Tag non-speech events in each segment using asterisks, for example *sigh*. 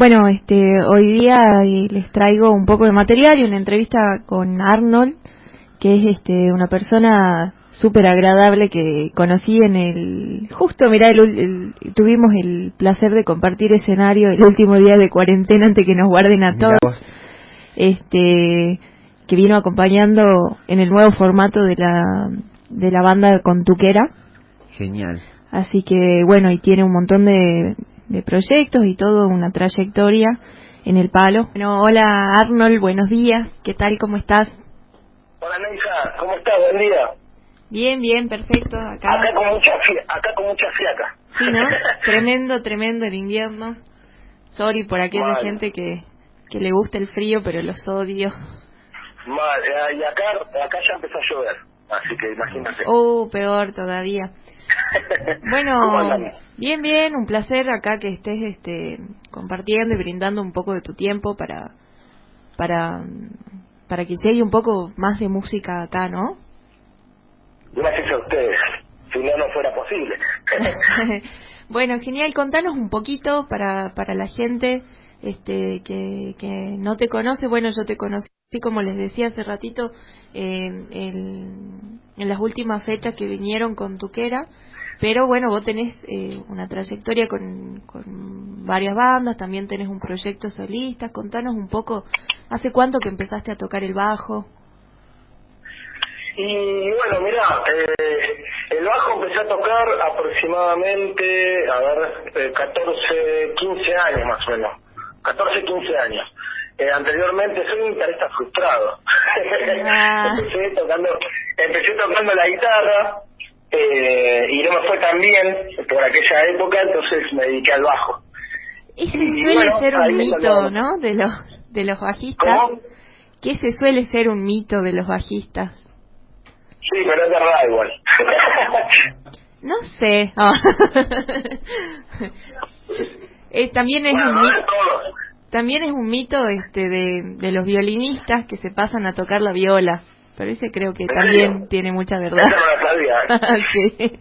Bueno, este, hoy día eh, les traigo un poco de material y una entrevista con Arnold, que es este, una persona súper agradable que conocí en el, justo, mirá, el, tuvimos el placer de compartir escenario el último día de cuarentena antes que nos guarden a todos, este, que vino acompañando en el nuevo formato de la, de la banda Contuquera. Genial. Así que bueno, y tiene un montón de, de proyectos y todo, una trayectoria en el palo. Bueno, hola Arnold, buenos días, ¿qué tal, cómo estás? Hola Neisa, ¿cómo estás? Buen día. Bien, bien, perfecto. Acá, acá con mucha, acá con mucha fiaca. Sí, ¿no? *laughs* tremendo, tremendo el invierno. Sorry por aquella gente que, que le gusta el frío, pero los odio. Mal, y acá, acá ya empezó a llover, así que imagínate. Oh, peor todavía. Bueno, bien, bien, un placer acá que estés este, compartiendo y brindando un poco de tu tiempo para, para, para que llegue un poco más de música acá, ¿no? Gracias a ustedes, si no, no fuera posible. *laughs* bueno, genial, contanos un poquito para, para la gente este, que, que no te conoce. Bueno, yo te conocí, como les decía hace ratito, eh, el, en las últimas fechas que vinieron con Tuquera pero bueno, vos tenés eh, una trayectoria con, con varias bandas, también tenés un proyecto solista. Contanos un poco, ¿hace cuánto que empezaste a tocar el bajo? Y bueno, mira, eh, el bajo empecé a tocar aproximadamente, a ver, 14, 15 años más o menos. 14, 15 años. Eh, anteriormente soy un guitarrista frustrado. *laughs* Ah. empecé tocando, empecé tocando la guitarra, eh, y no me fue tan bien por aquella época, entonces me dediqué al bajo. Ese suele ser un mito, ¿no? De los, de los bajistas. ¿Cómo? Que ese suele ser un mito de los bajistas. Sí, pero es verdad igual. *laughs* no sé. *laughs* Eh, también es un mito. También es un mito este de, de los violinistas que se pasan a tocar la viola. Pero ese creo que también tiene mucha verdad. *laughs* sí.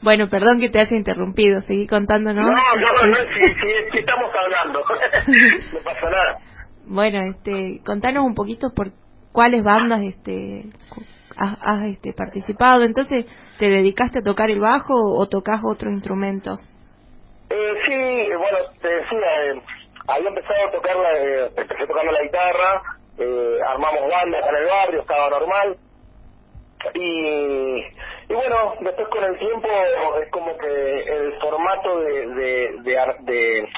Bueno, perdón que te haya interrumpido, seguí contando, ¿no? No, no, no, si, estamos hablando, *laughs* no pasa nada. Bueno, este, contanos un poquito por cuáles bandas este has, este, participado. Entonces, ¿te dedicaste a tocar el bajo o tocas otro instrumento? Eh, sí, bueno, te decía, eh, había empezado a tocar la, eh, empecé tocando la guitarra, eh, armamos bandas en el barrio, estaba normal. Y, y bueno, después con el tiempo es como que el formato de, de, de,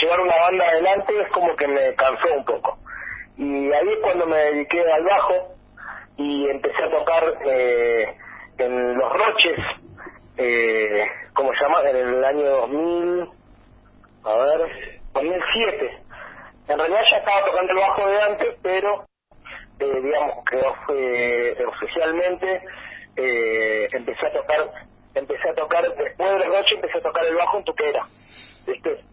llevar una banda adelante es como que me cansó un poco. Y ahí es cuando me dediqué al bajo y empecé a tocar eh, en Los Roches, eh, ¿cómo se llama? En el año 2000, a ver, 2007 en realidad ya estaba tocando el bajo de antes, pero eh, digamos que fue oficialmente eh, empecé a tocar, empecé a tocar, después de la noche empecé a tocar el bajo en Tuquera, ¿viste?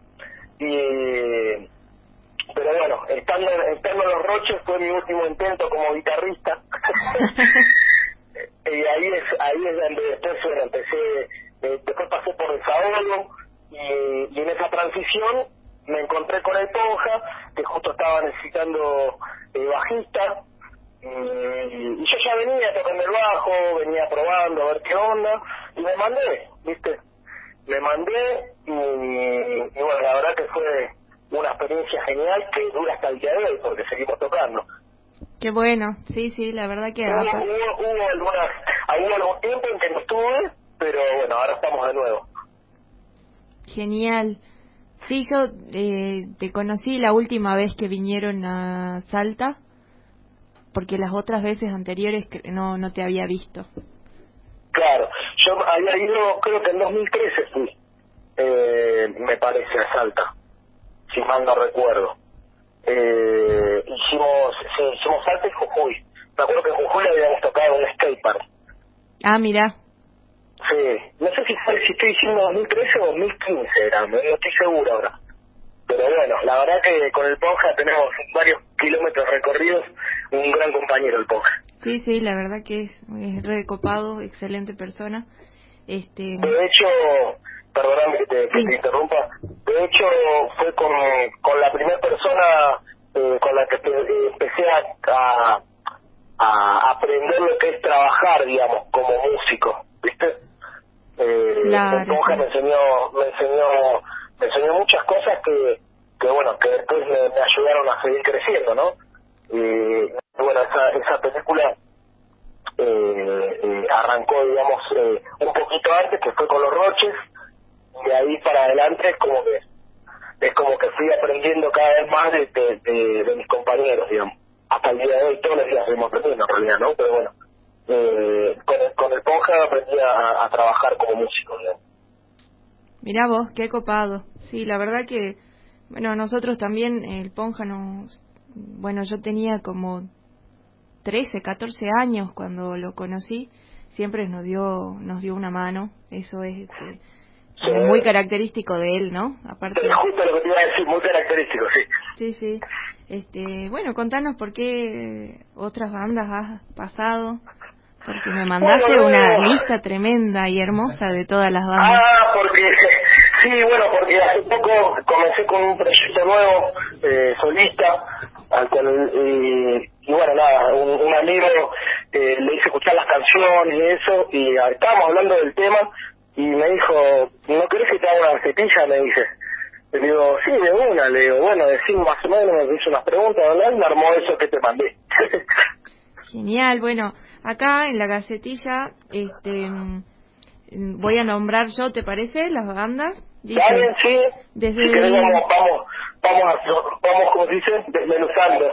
Y, pero bueno, estando, estando en los Roches fue mi último intento como guitarrista. *laughs* *laughs* y ahí es, ahí es donde después empecé, eh, después pasé por el Saolo y, y en esa transición me encontré con el Ponja, que justo estaba necesitando eh, bajista, y, yo ya venía tocando el bajo, venía probando a ver qué onda, y me mandé, ¿viste? Me mandé, y, bueno, la verdad que fue una experiencia genial que dura hasta el día de hoy, porque seguimos tocando. Qué bueno, sí, sí, la verdad que... Hubo, hubo, hubo, algunas, hubo algún tiempo en que no estuve, pero bueno, ahora estamos de nuevo. Genial. Sí, yo eh, te conocí la última vez que vinieron a Salta, porque las otras veces anteriores no, no te había visto. Claro, yo había ido, creo que en 2013 sí, eh, me parece, a Salta, si mal no recuerdo. Eh, hicimos, sí, hicimos Salta y Jujuy. Me acuerdo que en Jujuy habíamos tocado en skatepark. Ah, mira. Sí, no sé si, si estoy diciendo 2013 o 2015 era, no estoy seguro ahora. Pero bueno, la verdad que con el Ponja tenemos varios kilómetros recorridos, un gran compañero el Ponja. Sí, sí, la verdad que es, es recopado, excelente persona. Este... De hecho, perdóname que te, que te interrumpa, de hecho fue con, con la primera persona eh, con la que empecé a, a, aprender lo que es trabajar, digamos, como músico, ¿viste? Eh, claro, me enseñó, me enseñó, me enseñó muchas cosas que, que bueno, que después me, ayudaron a seguir creciendo, ¿no? Y bueno, esa, esa película eh, eh, arrancó, digamos, eh, un poquito antes, que fue con los Roches, y de ahí para adelante es como que es como que fui aprendiendo cada vez más de, de, mis compañeros, digamos. Hasta el día de hoy todos los días seguimos aprendiendo en realidad, ¿no? Pero bueno, eh, con, con el Ponja aprendí a, trabajar como músico, digamos. Mirá vos, qué copado. Sí, la verdad que, bueno, nosotros también, el Ponja nos, bueno, yo tenía como 13, 14 años cuando lo conocí, siempre nos dio, nos dio una mano, eso es, este, muy característico de él, ¿no? Aparte. justo lo que te iba a decir, muy característico, sí. Sí, sí. Este, bueno, contanos por qué otras bandas has pasado. Porque me mandaste una lista tremenda y hermosa de todas las bandas. Ah, porque, *laughs* sí, bueno, porque hace poco comencé con un proyecto nuevo, eh, solista, al cual, y, bueno, nada, un, amigo eh, le hice escuchar las canciones y eso, y estábamos hablando del tema, y me dijo, ¿no querés que te haga una cepilla? Me dice. Le digo, sí, de una. Le digo, bueno, decimos más o menos, me hizo unas preguntas, ¿verdad? Y me armó eso que te mandé. *laughs* Genial, bueno, acá en la gacetilla, este, mm, voy a nombrar yo, ¿te parece? Las bandas. Dice, sí. Desde si vamos, vamos, vamos, vamos, como dice, desmenuzando.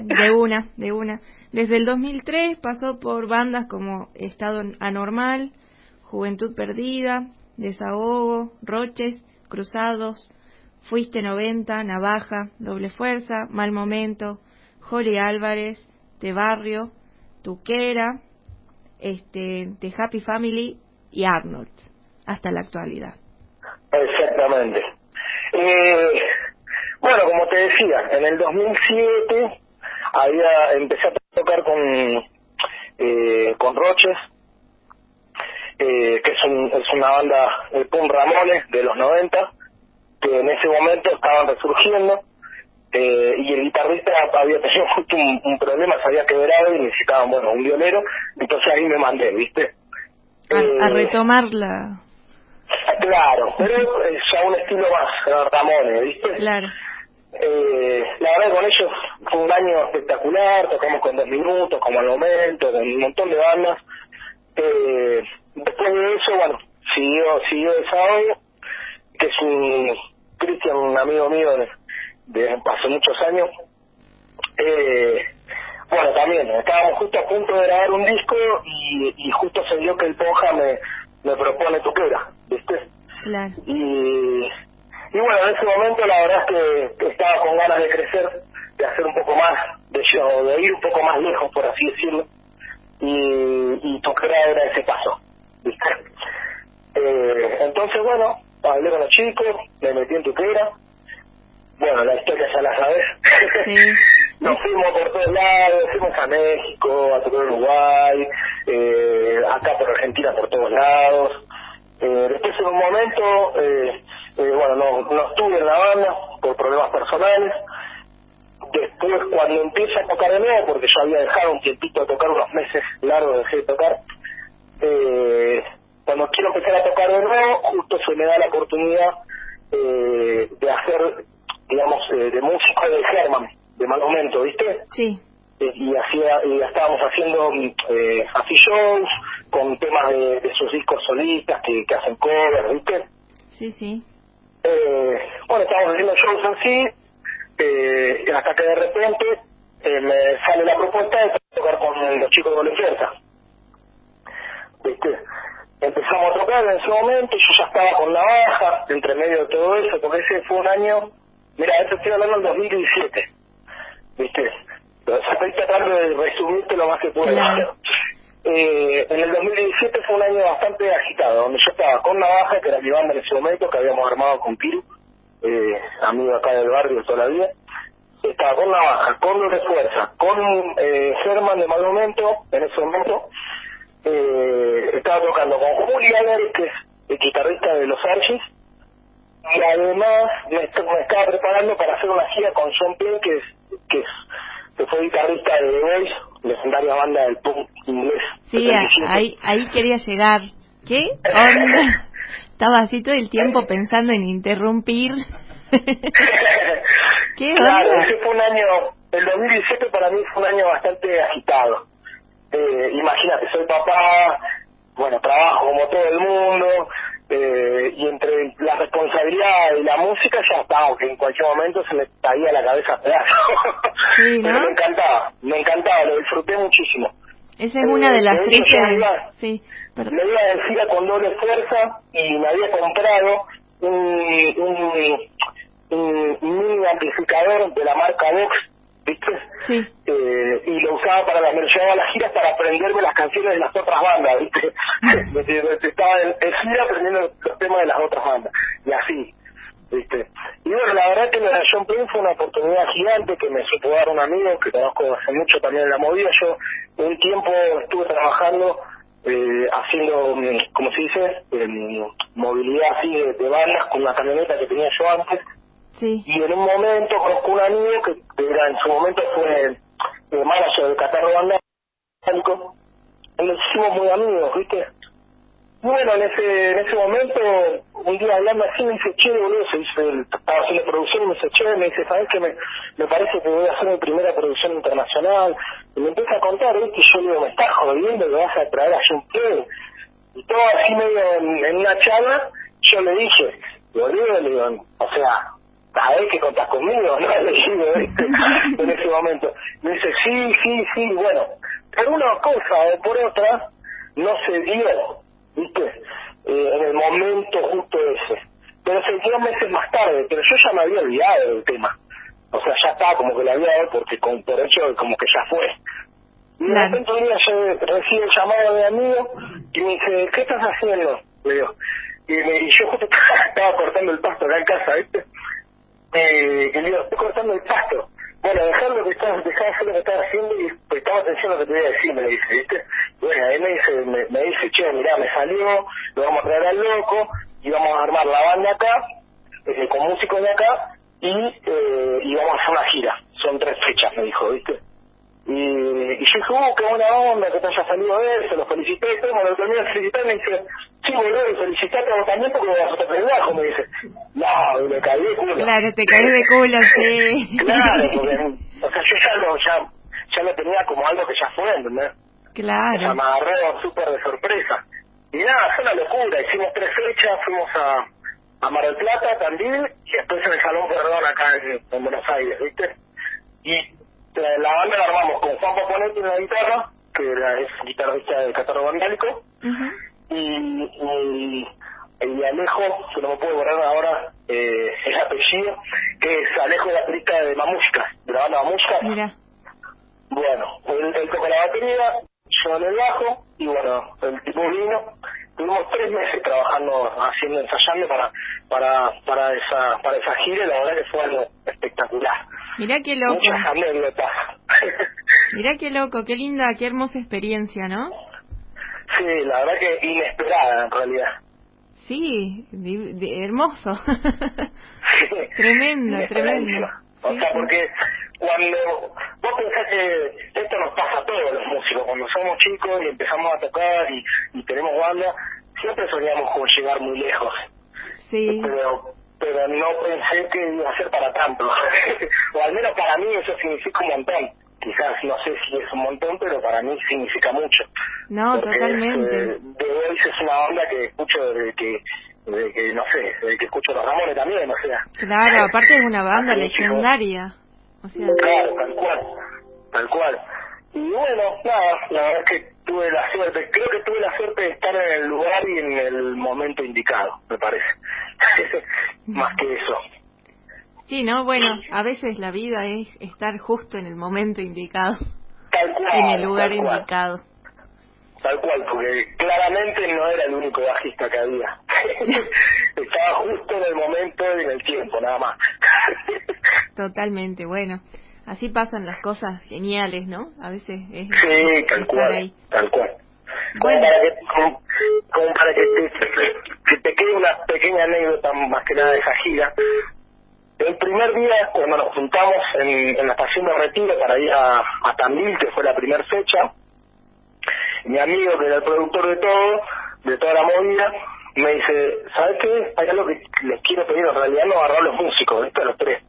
*laughs* De una, de una. Desde el 2003 pasó por bandas como Estado Anormal, Juventud Perdida, Desahogo, Roches, Cruzados, Fuiste 90, Navaja, Doble Fuerza, Mal Momento, Jolly Álvarez, De Barrio, Tuquera, este, The Happy Family y Arnold, hasta la actualidad. Exactamente. Eh, bueno, como te decía, en el 2007 había empecé a tocar con eh, con Roches, eh, que es, un, es una banda de Pum Ramones de los 90, que en ese momento estaban resurgiendo, eh, y el guitarrista había tenido *laughs* justo un, problema, se había quebrado y necesitaban, bueno, un violero, entonces ahí me mandé, ¿viste? A, eh, retomarla. Claro, pero es a un estilo más Ramones, ¿viste? Claro. Eh, la verdad con ellos fue un año espectacular, tocamos con dos minutos, como al momento, con un montón de bandas. Eh, después de eso, bueno, siguió, siguió el sábado, que es un Cristian, un amigo mío de, de hace muchos años. Eh, bueno, también estábamos justo a punto de grabar un disco y, y justo se dio que el Poja me, me propone Tuquera, ¿viste? Claro. Y, y bueno, en ese momento la verdad es que estaba con ganas de crecer, de hacer un poco más, de, de ir un poco más lejos, por así decirlo. Y, y Tuquera era ese paso. Eh, entonces, bueno, hablé con los chicos, me metí en tuquera. Bueno, la historia ya la sabes. *laughs* Nos fuimos por todos lados, fuimos a México, a todo Uruguay, eh, acá por Argentina por todos lados. Eh, después en un momento, eh, eh, bueno, no, no estuve en la banda por problemas personales. Después cuando empiezo a tocar de nuevo, porque yo había dejado un tiempito de tocar, unos meses largos dejé de tocar, eh, cuando quiero empezar a tocar de nuevo, justo se me da la oportunidad eh, de hacer, digamos, eh, de música de Herman, de mal momento, ¿viste? Sí. Eh, y hacía, y estábamos haciendo eh, así shows con temas de, sus discos solistas que, que hacen covers, ¿viste? Sí, sí. Eh, bueno, estábamos haciendo shows así, eh, hasta que de repente eh, me sale la propuesta de tocar con los chicos de la ¿Viste? empezamos a tocar en ese momento, yo ya estaba con la baja, entre medio de todo eso, porque ese fue un año, mira, esto estoy hablando del 2017, ¿viste? Estoy tratando de resumirte lo más que puedo. Eh, en el 2017 fue un año bastante agitado, donde yo estaba con Navaja, que era mi banda en ese momento, que habíamos armado con Piru, eh, amigo acá del barrio toda la vida. Estaba con Navaja, con de Fuerza, con eh, Germán de Mal Momento, en ese momento, eh, estaba tocando con Julia Álvarez, que es el guitarrista de los Archies, y además me, estaba preparando para hacer una gira con John Plain, que, es, que, es, que fue guitarrista de The Voice, legendaria banda del punk inglés. Sí, ahí, ahí quería llegar. ¿Qué onda? *laughs* Estaba así todo el tiempo pensando en interrumpir. *laughs* ¿Qué onda? Claro, ese fue un año, el 2017 para mí fue un año bastante agitado. Eh, imagínate, soy papá, bueno, trabajo como todo el mundo, eh, y entre la responsabilidad y la música ya estaba, que en cualquier momento se me caía la cabeza a. Sí, *laughs* Pero me encantaba, me encantaba, lo disfruté muchísimo. Esa es una de las tristes... Sí, me iba a decir con doble fuerza y me había comprado un, un, un mini amplificador de la marca Vox ¿viste? Sí. Eh, y lo usaba para la, me llevaba a las giras para aprenderme las canciones de las otras bandas, ¿viste? *laughs* Estaba en, gira aprendiendo los temas de las otras bandas, y así, ¿viste? Y bueno, la verdad que la John Plain fue una oportunidad gigante que me supo dar un amigo que conozco hace mucho también en la movida. Yo un tiempo estuve trabajando eh, haciendo, mm, como se dice, eh, movilidad así de, de bandas con una camioneta que tenía yo antes y en un momento conozco un amigo que era, en su momento fue el manager de Catarro Bandánico. Y nos hicimos muy amigos, ¿viste? Bueno, en ese, en ese momento, un día hablando así, me dice, che, boludo, se hizo, estaba haciendo producción me dice, che, me dice, ¿sabes qué? Me, me parece que voy a hacer mi primera producción internacional. Y me empieza a contar, ¿viste? Y yo le digo, me estás jodiendo que vas a traer a Jim Y todo así medio en, en una charla, yo le dije, boludo, le digo, o sea, ¿sabés que contás conmigo? ¿no? *laughs* En ese *laughs* momento. Me dice, sí, sí, sí, bueno, por una cosa o por otra, no se dio, ¿viste? Eh, en el momento justo ese. Pero se dio meses más tarde, pero yo ya me había olvidado del tema. O sea, ya estaba como que lo había dado porque con, por hecho como que ya fue. Y de repente un día yo recibo el llamado de mi amigo y me dice, ¿qué estás haciendo? Le digo, y, me, y yo justo *laughs* estaba cortando el pasto acá en casa, ¿viste? Eh, y le digo, estoy cortando el pasto. Bueno, dejar lo que estás, dejar de hacer lo que estás haciendo y prestaba atención a lo que te voy a decir, me dice, ¿viste? bueno, ahí me dice, me, dice, che, mirá, me salió, lo vamos a traer al loco, y vamos a armar la banda acá, eh, con músicos de acá, y, eh, y vamos a hacer una gira. Son tres fechas, me dijo, ¿viste? Y, y yo dije, uh, qué buena onda que te haya salido eso, lo felicité, pero cuando terminé de felicitar me dice, sí, boludo, felicitate a vos también porque vas a pendejo, me dice. No, me caí de culo. Claro, te caí de culo, sí. *laughs* claro, porque, o sea, yo ya lo, ya, ya lo tenía como algo que ya fue, ¿entendés? Claro. O sea, me agarró súper de sorpresa. Y nada, fue una locura, hicimos tres fechas, fuimos a, a Mar del Plata también, y después en el Salón Perdón acá en, en Buenos Aires, ¿viste? Y la, banda la armamos con Juan Paponetti en la guitarra, que era, es guitarrista de Catarro Vandálico, y, y, y, Alejo, que no me puedo borrar ahora eh, el apellido, que es Alejo la lista de Mamushka, de la banda. Mira. Bueno, él, él toca la batería, yo en el bajo, y bueno, el tipo vino, tuvimos tres meses trabajando, haciendo, ensayando para para para esa para esa gira y la verdad que fue algo espectacular. Mirá qué loco. Muchas anécdotas. *laughs* Mirá qué loco, qué linda, qué hermosa experiencia, ¿no? Sí, la verdad que inesperada en realidad. Sí, hermoso. *laughs* tremendo, tremendo. O sea, porque cuando vos pensás que esto nos pasa a todos los músicos, cuando somos chicos y empezamos a tocar y, y tenemos banda, siempre soñamos con llegar muy lejos. Sí. Pero pero no pensé que iba a ser para tanto. *laughs* o al menos para mí eso significa un montón. Quizás no sé si es un montón, pero para mí significa mucho. No, totalmente. Eh, de hoy es una onda que escucho desde que, desde que, no sé, desde que escucho los Ramones también, o sea. Claro, aparte es una banda legendaria. O sea, claro, tal cual, tal cual. Y bueno, nada, la verdad es que tuve la suerte, creo que tuve la suerte de estar en el lugar y en el momento indicado, me parece. *laughs* Más que eso. Sí, ¿no? Bueno, a veces la vida es estar justo en el momento indicado. Tal cual. En el lugar indicado. Tal cual, porque claramente no era el único bajista que había. *laughs* Estaba justo en el momento y en el tiempo, nada más. *laughs* Totalmente, bueno así pasan las cosas geniales, ¿no? A veces es sí, tal cual, tal cual. Bueno. Como para que, como, para que te, queda una pequeña anécdota más que nada de esa gira, el primer día, cuando nos juntamos en, la estación de retiro para ir a, a Tandil, que fue la primera fecha, mi amigo, que era el productor de todo, de toda la movida, me dice, ¿sabes qué? Hay algo que les quiero pedir, en realidad no agarró a los músicos, esto a los tres,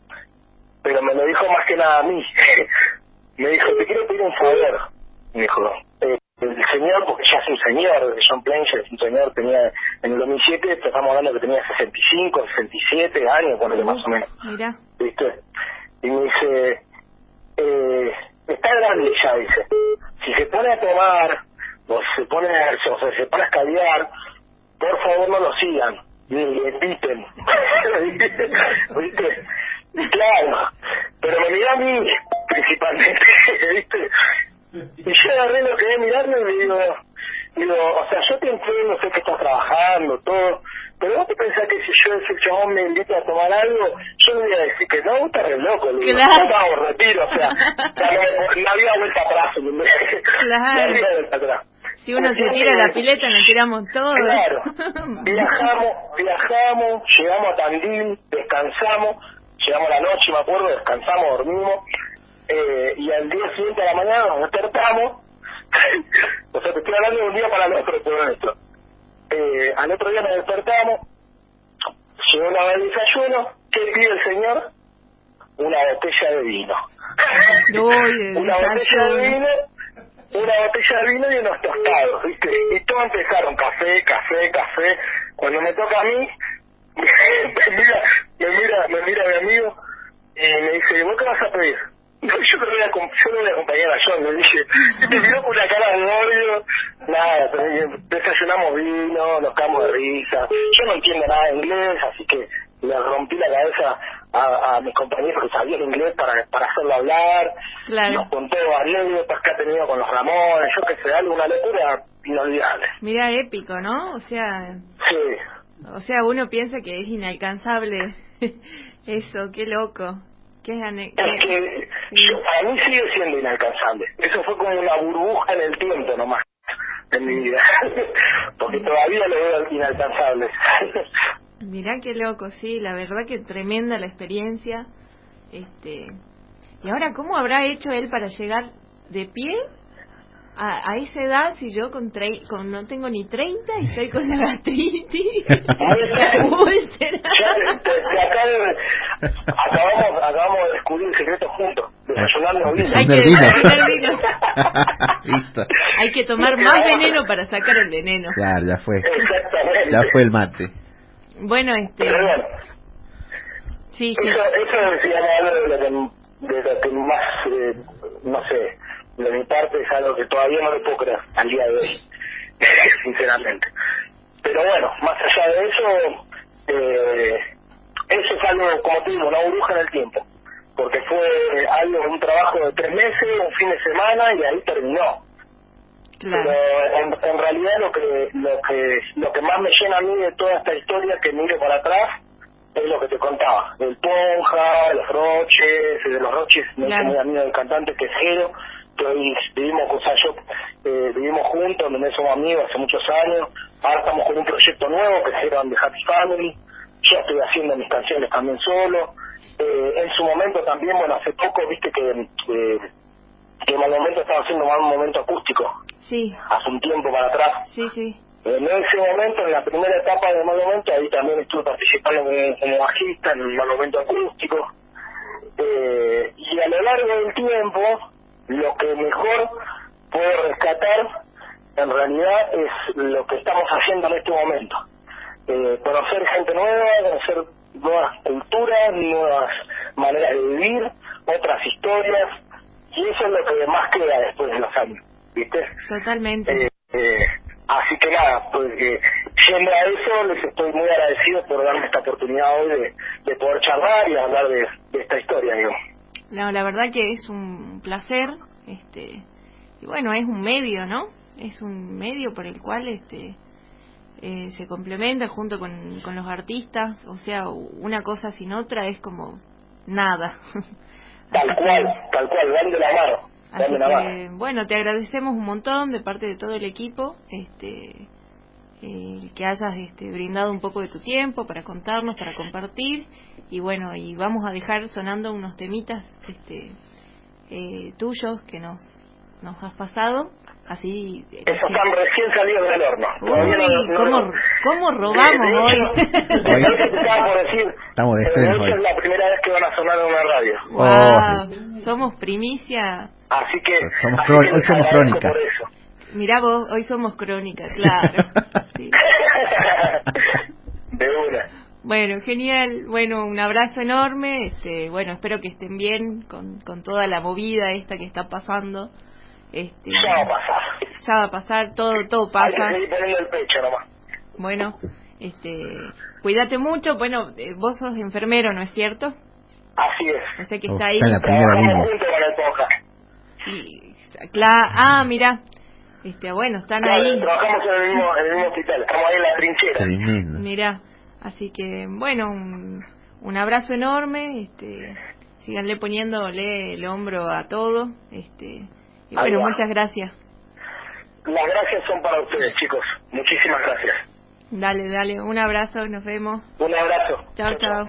pero me lo dijo más que nada a mí. *laughs* me dijo, te quiero pedir un favor. Me dijo, eh, el señor, porque ya es un señor, John Planger es un señor, tenía, en el 2007 estamos hablando que tenía 65, 67 años, cuando más o menos. Mira. ¿Viste? Y me dice, eh, está grande ya, dice. Si se pone a tomar, o se pone a, o sea, se pone a escabear, por favor no lo sigan, ni le inviten. *laughs* ¿Viste? Claro, pero me miró a mí principalmente, *laughs* ¿viste? Y yo agarré lo que voy mirarme y le digo, digo, o sea, yo te entiendo, sé que estás trabajando, todo, pero vos te pensás que si yo ese chabón me invita a tomar algo, yo le voy a decir que no, vos estás re loco, le digo, Claro. retiro, o sea, *laughs* no, había vuelta atrás. No había vuelta atrás. Si uno se tira la pileta, nos tiramos todos. Claro. *laughs* Viajamos, viajamos, llegamos a Tandil, descansamos, llegamos a la noche, me acuerdo, descansamos, dormimos, eh, y al día siguiente a la mañana nos despertamos, *laughs* o sea, te estoy hablando de un día para el otro, todo esto. Eh, al otro día nos despertamos, llegó la hora del desayuno, ¿qué pide el señor? Una botella de vino. *laughs* Uy, una botella de vino, una botella de vino y unos tostados, ¿viste? Y todos empezaron, café, café, café. Cuando me toca a mí, *laughs* me mira, me mira, me mira mi amigo y me dice, ¿vos qué vas a pedir? No, yo te voy a, acom- yo no voy a acompañar a John, le dije, y me miró con una cara de odio, nada, desayunamos vino, nos cagamos de risa, yo no entiendo nada de inglés, así que le rompí la cabeza a, a mis compañeros que sabían inglés para, para hacerlo hablar, Claro. nos contó anécdotas que ha tenido con los Ramones, yo que sé, algo, una locura inolvidable. Mira, épico, ¿no? O sea, Sí, o sea, uno piensa que es inalcanzable. *laughs* Eso, qué loco. Qué es que. Yo- para mí sigue siendo inalcanzable. Eso fue como una burbuja en el tiempo nomás, en mi vida, *laughs* porque todavía lo veo inalcanzable. *laughs* Mirá qué loco, sí, la verdad que tremenda la experiencia. Este, y ahora, ¿cómo habrá hecho él para llegar de pie a, a esa edad si yo con, tre con no tengo ni 30 y estoy con la *laughs* gastritis? *laughs* la úlcera. Acabamos, acabamos de descubrir el secreto juntos, desayunando vino. Hay que vino. desayunar *laughs* vino. Listo. Hay que tomar más veneno para sacar el veneno. Claro, ya fue. Exactamente. Ya fue el mate. Bueno, este, Pero bueno, sí, sí. Eso, eso decía algo de lo que, de lo que más, eh, no sé, de mi parte es algo que todavía no le puedo creer al día de hoy, *laughs* sinceramente. Pero bueno, más allá de eso, eh, eso es algo, como te digo, una burbuja en el tiempo. Porque fue algo, un trabajo de tres meses, un fin de semana y ahí terminó. Claro. Pero en, en realidad lo que, lo que lo que más me llena a mí de toda esta historia que miro para atrás es lo que te contaba, el Ponja, los Roches, de los Roches Claro. muy amigo del cantante que es Jero, que hoy vivimos, o sea, yo, eh, vivimos juntos, donde somos amigos hace muchos años, ahora estamos con un proyecto nuevo que Jero and the Happy Family, yo estoy haciendo mis canciones también solo, eh, en su momento también, bueno, hace poco, viste que, eh, que en el momento estaba haciendo más un momento acústico, Sí, hace un tiempo para atrás. sí, sí. En ese momento, en la primera etapa de Mal Momento, ahí también estuve participando como, como bajista en el Mal Momento acústico. Eh, y a lo largo del tiempo, lo que mejor puedo rescatar, en realidad, es lo que estamos haciendo en este momento. Eh, conocer gente nueva, conocer nuevas culturas, nuevas maneras de vivir, otras historias, y eso es lo que más queda después de los años, ¿viste? Totalmente. Eh, eh, así que nada, pues yendo a eso, les estoy muy agradecido por darme esta oportunidad hoy de, de poder charlar y hablar de, de esta historia, digo. No, la verdad que es un placer, este, y bueno, es un medio, ¿no? Es un medio por el cual, este, eh, se complementa junto con, con los artistas, o sea, una cosa sin otra es como nada. *laughs* Tal cual, tal cual, dan de la mano, Así que, bueno, te agradecemos un montón de parte de todo el equipo, este, eh, que hayas este, brindado un poco de tu tiempo para contarnos, para compartir. Y bueno, y vamos a dejar sonando unos temitas este, eh, tuyos que nos, nos has pasado. Así. Esos están recién salidos del horno. Uy, ¿cómo, ¿cómo, robamos hoy? *laughs* Estamos de estreno es la primera vez que van a sonar en una radio. Wow, somos primicia. Así que. Somos hoy somos crónica. Mirá vos, hoy somos crónica, claro. *laughs* De una. Bueno, genial. Bueno, un abrazo enorme. Este, bueno, espero que estén bien con, con toda la movida esta que está pasando. Este, ya va a pasar. Ya va a pasar, todo, todo pasa. Hay que poniendo el pecho nomás. Bueno, este, cuídate mucho. Bueno, eh, vos sos enfermero, ¿no es cierto? Así es. O sea que está ahí. Está la primera línea. Y, ah, mira. Este, bueno, están ahí. Trabajamos en el, mismo, en el mismo hospital, estamos ahí en la trinchera. Mira, así que, bueno, un, un abrazo enorme. Este, síganle poniéndole el hombro a todo. Este, y bueno, muchas gracias. Las gracias son para ustedes, chicos. Muchísimas gracias. Dale, dale. Un abrazo, nos vemos. Un abrazo. Chao, chao.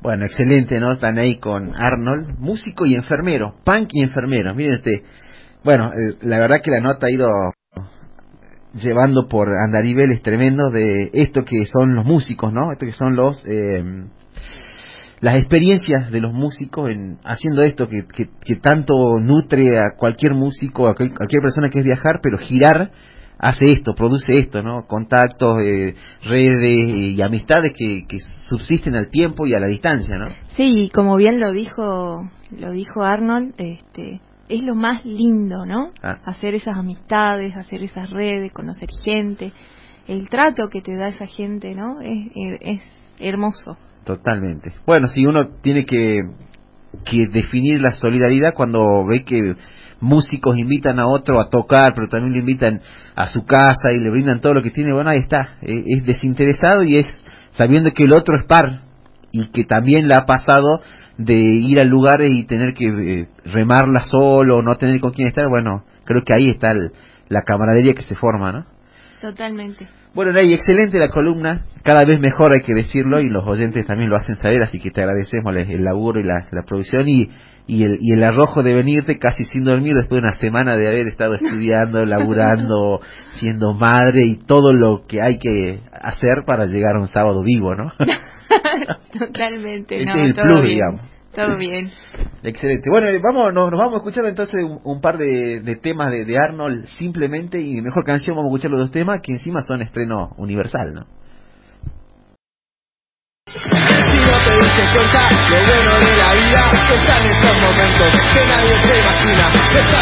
Bueno, excelente, ¿no? Están ahí con Arnold, músico y enfermero, punk y enfermero. Miren este. Bueno, eh, la verdad que la nota ha ido llevando por andariveles tremendos de esto que son los músicos, ¿no? Esto que son los eh, las experiencias de los músicos en haciendo esto que, que, tanto nutre a cualquier músico, a cualquier persona que es viajar, pero girar hace esto, produce esto, ¿no? Contactos, eh, redes y amistades que, que subsisten al tiempo y a la distancia, ¿no? Sí, como bien lo dijo, lo dijo Arnold, este, es lo más lindo, ¿no? Ah. Hacer esas amistades, hacer esas redes, conocer gente, el trato que te da esa gente, ¿no? Es, es hermoso. Totalmente. Bueno, si uno tiene que, que definir la solidaridad cuando ve que músicos invitan a otro a tocar, pero también le invitan a su casa y le brindan todo lo que tiene, bueno, ahí está, e, es desinteresado y es sabiendo que el otro es par y que también le ha pasado de ir al lugar y tener que eh, remarla solo, no tener con quién estar, bueno, creo que ahí está la camaradería que se forma, ¿no? Totalmente. Bueno, Nay, excelente la columna, cada vez mejor hay que decirlo y los oyentes también lo hacen saber, así que te agradecemos el, laburo y la, la producción y, y, el, y el arrojo de venirte casi sin dormir después de una semana de haber estado *laughs* estudiando, laburando, siendo madre y todo lo que hay que hacer para llegar a un sábado vivo, ¿no? *laughs* Totalmente, este es el plus, digamos. Todo bien. Excelente. Bueno, eh, vamos, nos, vamos a escuchar entonces un, par de, temas de, de, Arnold simplemente y mejor canción vamos a escuchar los dos temas que encima son estreno universal, ¿no? Si no te diste cuenta, lo bueno de la vida está en estos momentos que nadie se imagina.